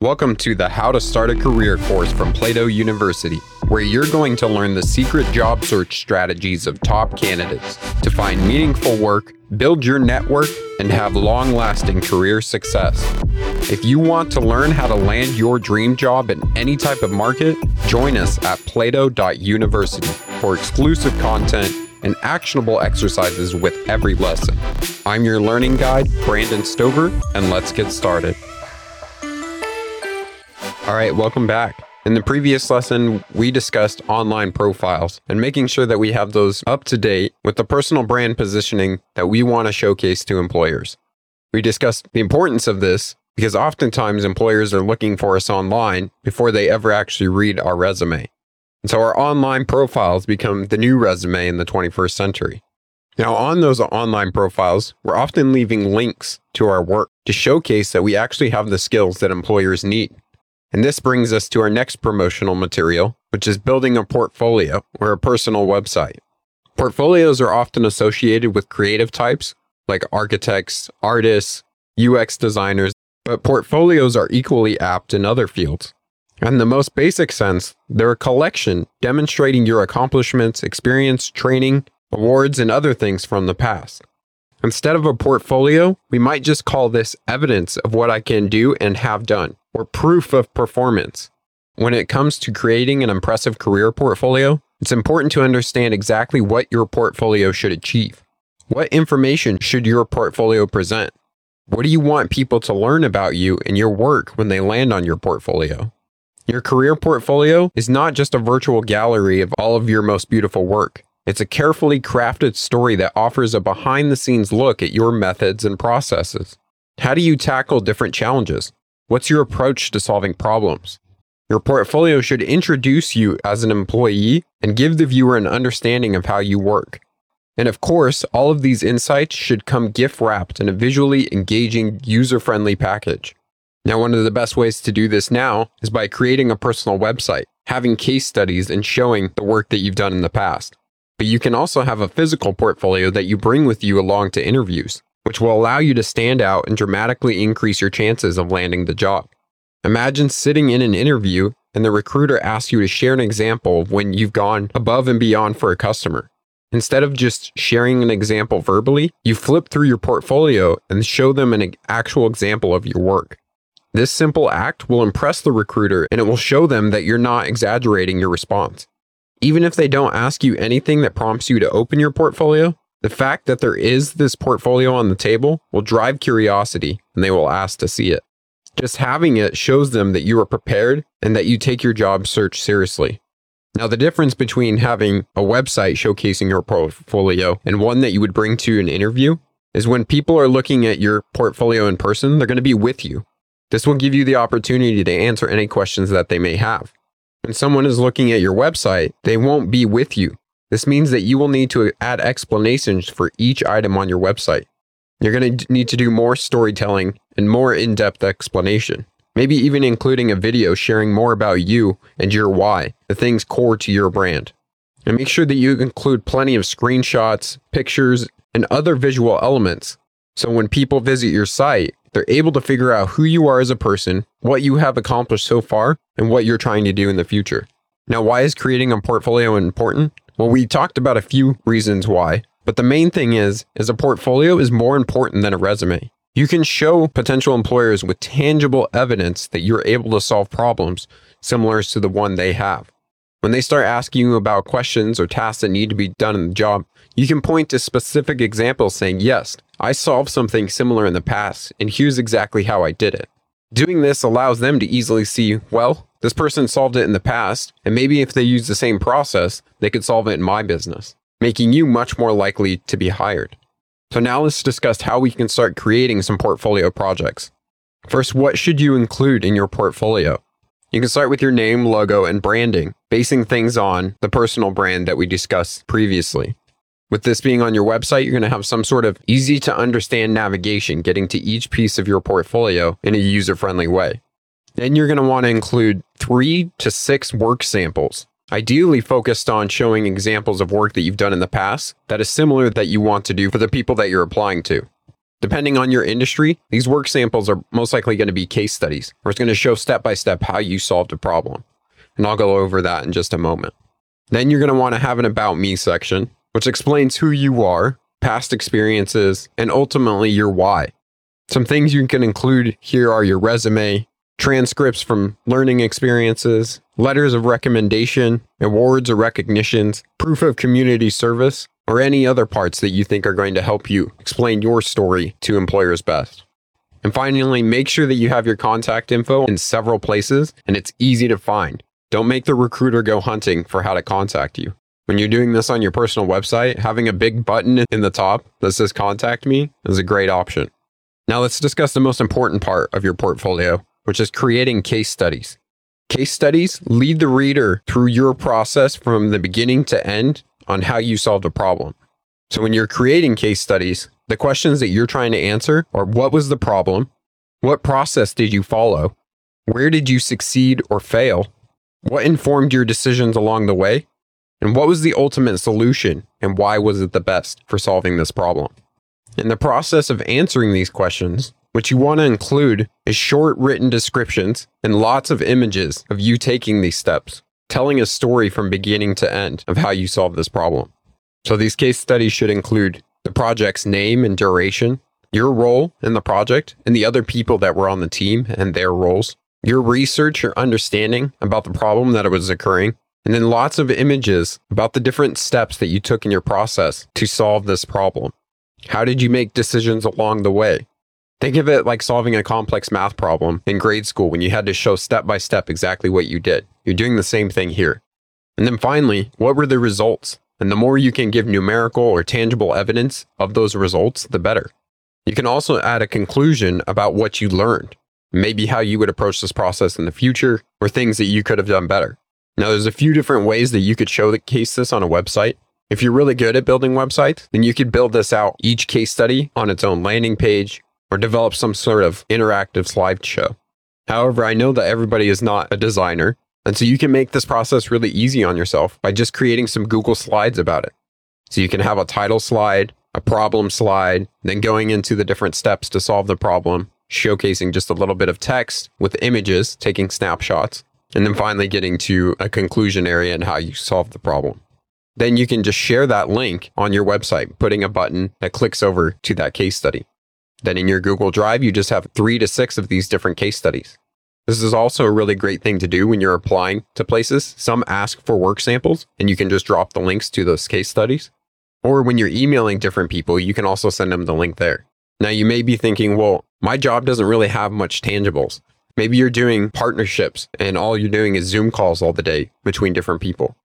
Welcome to the How to Start a Career course from Plato University, where you're going to learn the secret job search strategies of top candidates to find meaningful work, build your network, and have long lasting career success. If you want to learn how to land your dream job in any type of market, join us at plato.university for exclusive content and actionable exercises with every lesson. I'm your learning guide, Brandon Stover, and let's get started. All right, welcome back. In the previous lesson, we discussed online profiles and making sure that we have those up to date with the personal brand positioning that we want to showcase to employers. We discussed the importance of this because oftentimes employers are looking for us online before they ever actually read our resume. And so our online profiles become the new resume in the 21st century. Now, on those online profiles, we're often leaving links to our work to showcase that we actually have the skills that employers need. And this brings us to our next promotional material, which is building a portfolio or a personal website. Portfolios are often associated with creative types like architects, artists, UX designers, but portfolios are equally apt in other fields. In the most basic sense, they're a collection demonstrating your accomplishments, experience, training, awards, and other things from the past. Instead of a portfolio, we might just call this evidence of what I can do and have done or proof of performance. When it comes to creating an impressive career portfolio, it's important to understand exactly what your portfolio should achieve. What information should your portfolio present? What do you want people to learn about you and your work when they land on your portfolio? Your career portfolio is not just a virtual gallery of all of your most beautiful work. It's a carefully crafted story that offers a behind the scenes look at your methods and processes. How do you tackle different challenges? What's your approach to solving problems? Your portfolio should introduce you as an employee and give the viewer an understanding of how you work. And of course, all of these insights should come gift wrapped in a visually engaging, user friendly package. Now, one of the best ways to do this now is by creating a personal website, having case studies, and showing the work that you've done in the past. But you can also have a physical portfolio that you bring with you along to interviews which will allow you to stand out and dramatically increase your chances of landing the job. Imagine sitting in an interview and the recruiter asks you to share an example of when you've gone above and beyond for a customer. Instead of just sharing an example verbally, you flip through your portfolio and show them an actual example of your work. This simple act will impress the recruiter and it will show them that you're not exaggerating your response. Even if they don't ask you anything that prompts you to open your portfolio, the fact that there is this portfolio on the table will drive curiosity and they will ask to see it. Just having it shows them that you are prepared and that you take your job search seriously. Now, the difference between having a website showcasing your portfolio and one that you would bring to an interview is when people are looking at your portfolio in person, they're going to be with you. This will give you the opportunity to answer any questions that they may have. When someone is looking at your website, they won't be with you. This means that you will need to add explanations for each item on your website. You're going to need to do more storytelling and more in depth explanation, maybe even including a video sharing more about you and your why, the things core to your brand. And make sure that you include plenty of screenshots, pictures, and other visual elements. So when people visit your site, they're able to figure out who you are as a person, what you have accomplished so far, and what you're trying to do in the future. Now, why is creating a portfolio important? Well, we talked about a few reasons why, but the main thing is is a portfolio is more important than a resume. You can show potential employers with tangible evidence that you're able to solve problems similar to the one they have. When they start asking you about questions or tasks that need to be done in the job, you can point to specific examples saying, Yes, I solved something similar in the past, and here's exactly how I did it. Doing this allows them to easily see, well, this person solved it in the past, and maybe if they use the same process, they could solve it in my business, making you much more likely to be hired. So now let's discuss how we can start creating some portfolio projects. First, what should you include in your portfolio? You can start with your name, logo, and branding, basing things on the personal brand that we discussed previously. With this being on your website, you're going to have some sort of easy to understand navigation getting to each piece of your portfolio in a user friendly way. Then you're going to want to include three to six work samples, ideally focused on showing examples of work that you've done in the past that is similar that you want to do for the people that you're applying to. Depending on your industry, these work samples are most likely going to be case studies, where it's going to show step by step how you solved a problem. And I'll go over that in just a moment. Then you're going to want to have an About Me section, which explains who you are, past experiences, and ultimately your why. Some things you can include here are your resume, transcripts from learning experiences, letters of recommendation, awards or recognitions, proof of community service, or any other parts that you think are going to help you explain your story to employers best. And finally, make sure that you have your contact info in several places and it's easy to find. Don't make the recruiter go hunting for how to contact you. When you're doing this on your personal website, having a big button in the top that says contact me is a great option. Now let's discuss the most important part of your portfolio, which is creating case studies. Case studies lead the reader through your process from the beginning to end on how you solved a problem. So when you're creating case studies, the questions that you're trying to answer are what was the problem? What process did you follow? Where did you succeed or fail? What informed your decisions along the way? And what was the ultimate solution and why was it the best for solving this problem? In the process of answering these questions, what you want to include is short written descriptions and lots of images of you taking these steps, telling a story from beginning to end of how you solve this problem. So these case studies should include the project's name and duration, your role in the project, and the other people that were on the team and their roles, your research or understanding about the problem that it was occurring, and then lots of images about the different steps that you took in your process to solve this problem. How did you make decisions along the way? Think of it like solving a complex math problem in grade school when you had to show step by step exactly what you did. You're doing the same thing here. And then finally, what were the results? And the more you can give numerical or tangible evidence of those results, the better. You can also add a conclusion about what you learned, maybe how you would approach this process in the future, or things that you could have done better. Now, there's a few different ways that you could show the case this on a website. If you're really good at building websites, then you could build this out each case study on its own landing page or develop some sort of interactive slideshow. However, I know that everybody is not a designer, and so you can make this process really easy on yourself by just creating some Google Slides about it. So you can have a title slide, a problem slide, then going into the different steps to solve the problem, showcasing just a little bit of text with images, taking snapshots, and then finally getting to a conclusion area and how you solve the problem. Then you can just share that link on your website, putting a button that clicks over to that case study. Then in your Google Drive, you just have three to six of these different case studies. This is also a really great thing to do when you're applying to places. Some ask for work samples, and you can just drop the links to those case studies. Or when you're emailing different people, you can also send them the link there. Now, you may be thinking, well, my job doesn't really have much tangibles. Maybe you're doing partnerships and all you're doing is Zoom calls all the day between different people.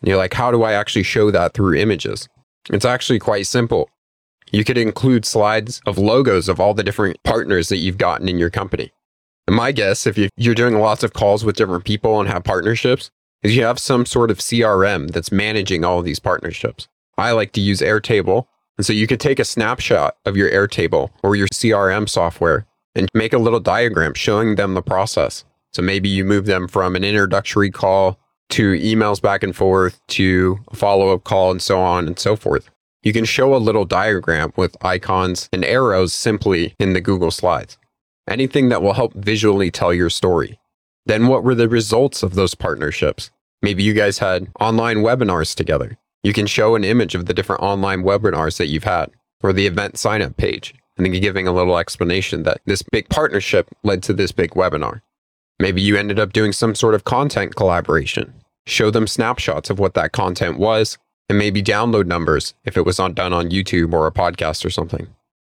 And you're like, how do I actually show that through images? It's actually quite simple. You could include slides of logos of all the different partners that you've gotten in your company. And my guess, if you're doing lots of calls with different people and have partnerships, is you have some sort of CRM that's managing all of these partnerships. I like to use Airtable. And so you could take a snapshot of your Airtable or your CRM software and make a little diagram showing them the process. So maybe you move them from an introductory call to emails back and forth to a follow up call and so on and so forth. You can show a little diagram with icons and arrows simply in the Google Slides. Anything that will help visually tell your story. Then, what were the results of those partnerships? Maybe you guys had online webinars together. You can show an image of the different online webinars that you've had or the event sign up page and giving a little explanation that this big partnership led to this big webinar. Maybe you ended up doing some sort of content collaboration. Show them snapshots of what that content was and maybe download numbers if it was on, done on YouTube or a podcast or something.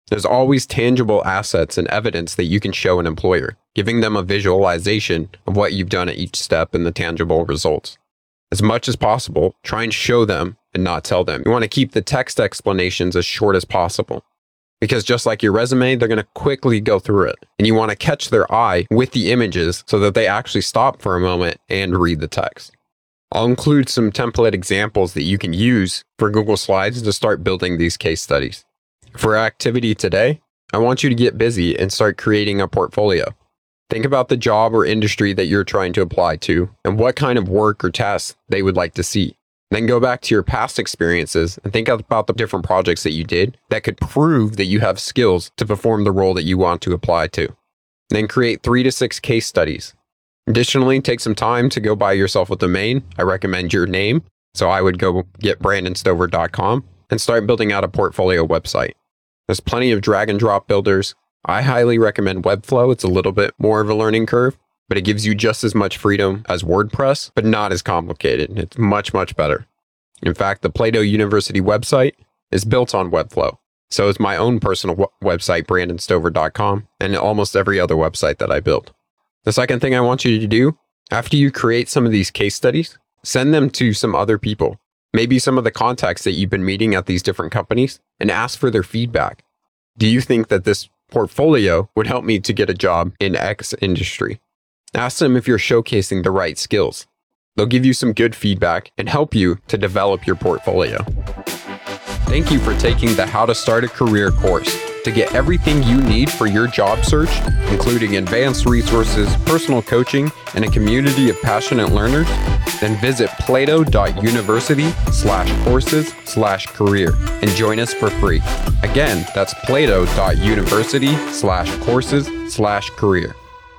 There's always tangible assets and evidence that you can show an employer, giving them a visualization of what you've done at each step and the tangible results. As much as possible, try and show them and not tell them. You want to keep the text explanations as short as possible. Because just like your resume, they're going to quickly go through it. And you want to catch their eye with the images so that they actually stop for a moment and read the text. I'll include some template examples that you can use for Google Slides to start building these case studies. For activity today, I want you to get busy and start creating a portfolio. Think about the job or industry that you're trying to apply to and what kind of work or tasks they would like to see. Then go back to your past experiences and think about the different projects that you did that could prove that you have skills to perform the role that you want to apply to. Then create three to six case studies. Additionally, take some time to go buy yourself a domain. I recommend your name. So I would go get brandonstover.com and start building out a portfolio website. There's plenty of drag and drop builders. I highly recommend Webflow. It's a little bit more of a learning curve, but it gives you just as much freedom as WordPress, but not as complicated. It's much, much better. In fact, the Plato University website is built on Webflow. So is my own personal w- website, brandonstover.com, and almost every other website that I build. The second thing I want you to do after you create some of these case studies, send them to some other people, maybe some of the contacts that you've been meeting at these different companies, and ask for their feedback. Do you think that this portfolio would help me to get a job in X industry? Ask them if you're showcasing the right skills. They'll give you some good feedback and help you to develop your portfolio. Thank you for taking the How to Start a Career course. To get everything you need for your job search, including advanced resources, personal coaching, and a community of passionate learners, then visit plato.university slash courses slash career and join us for free. Again, that's plato.university slash courses slash career.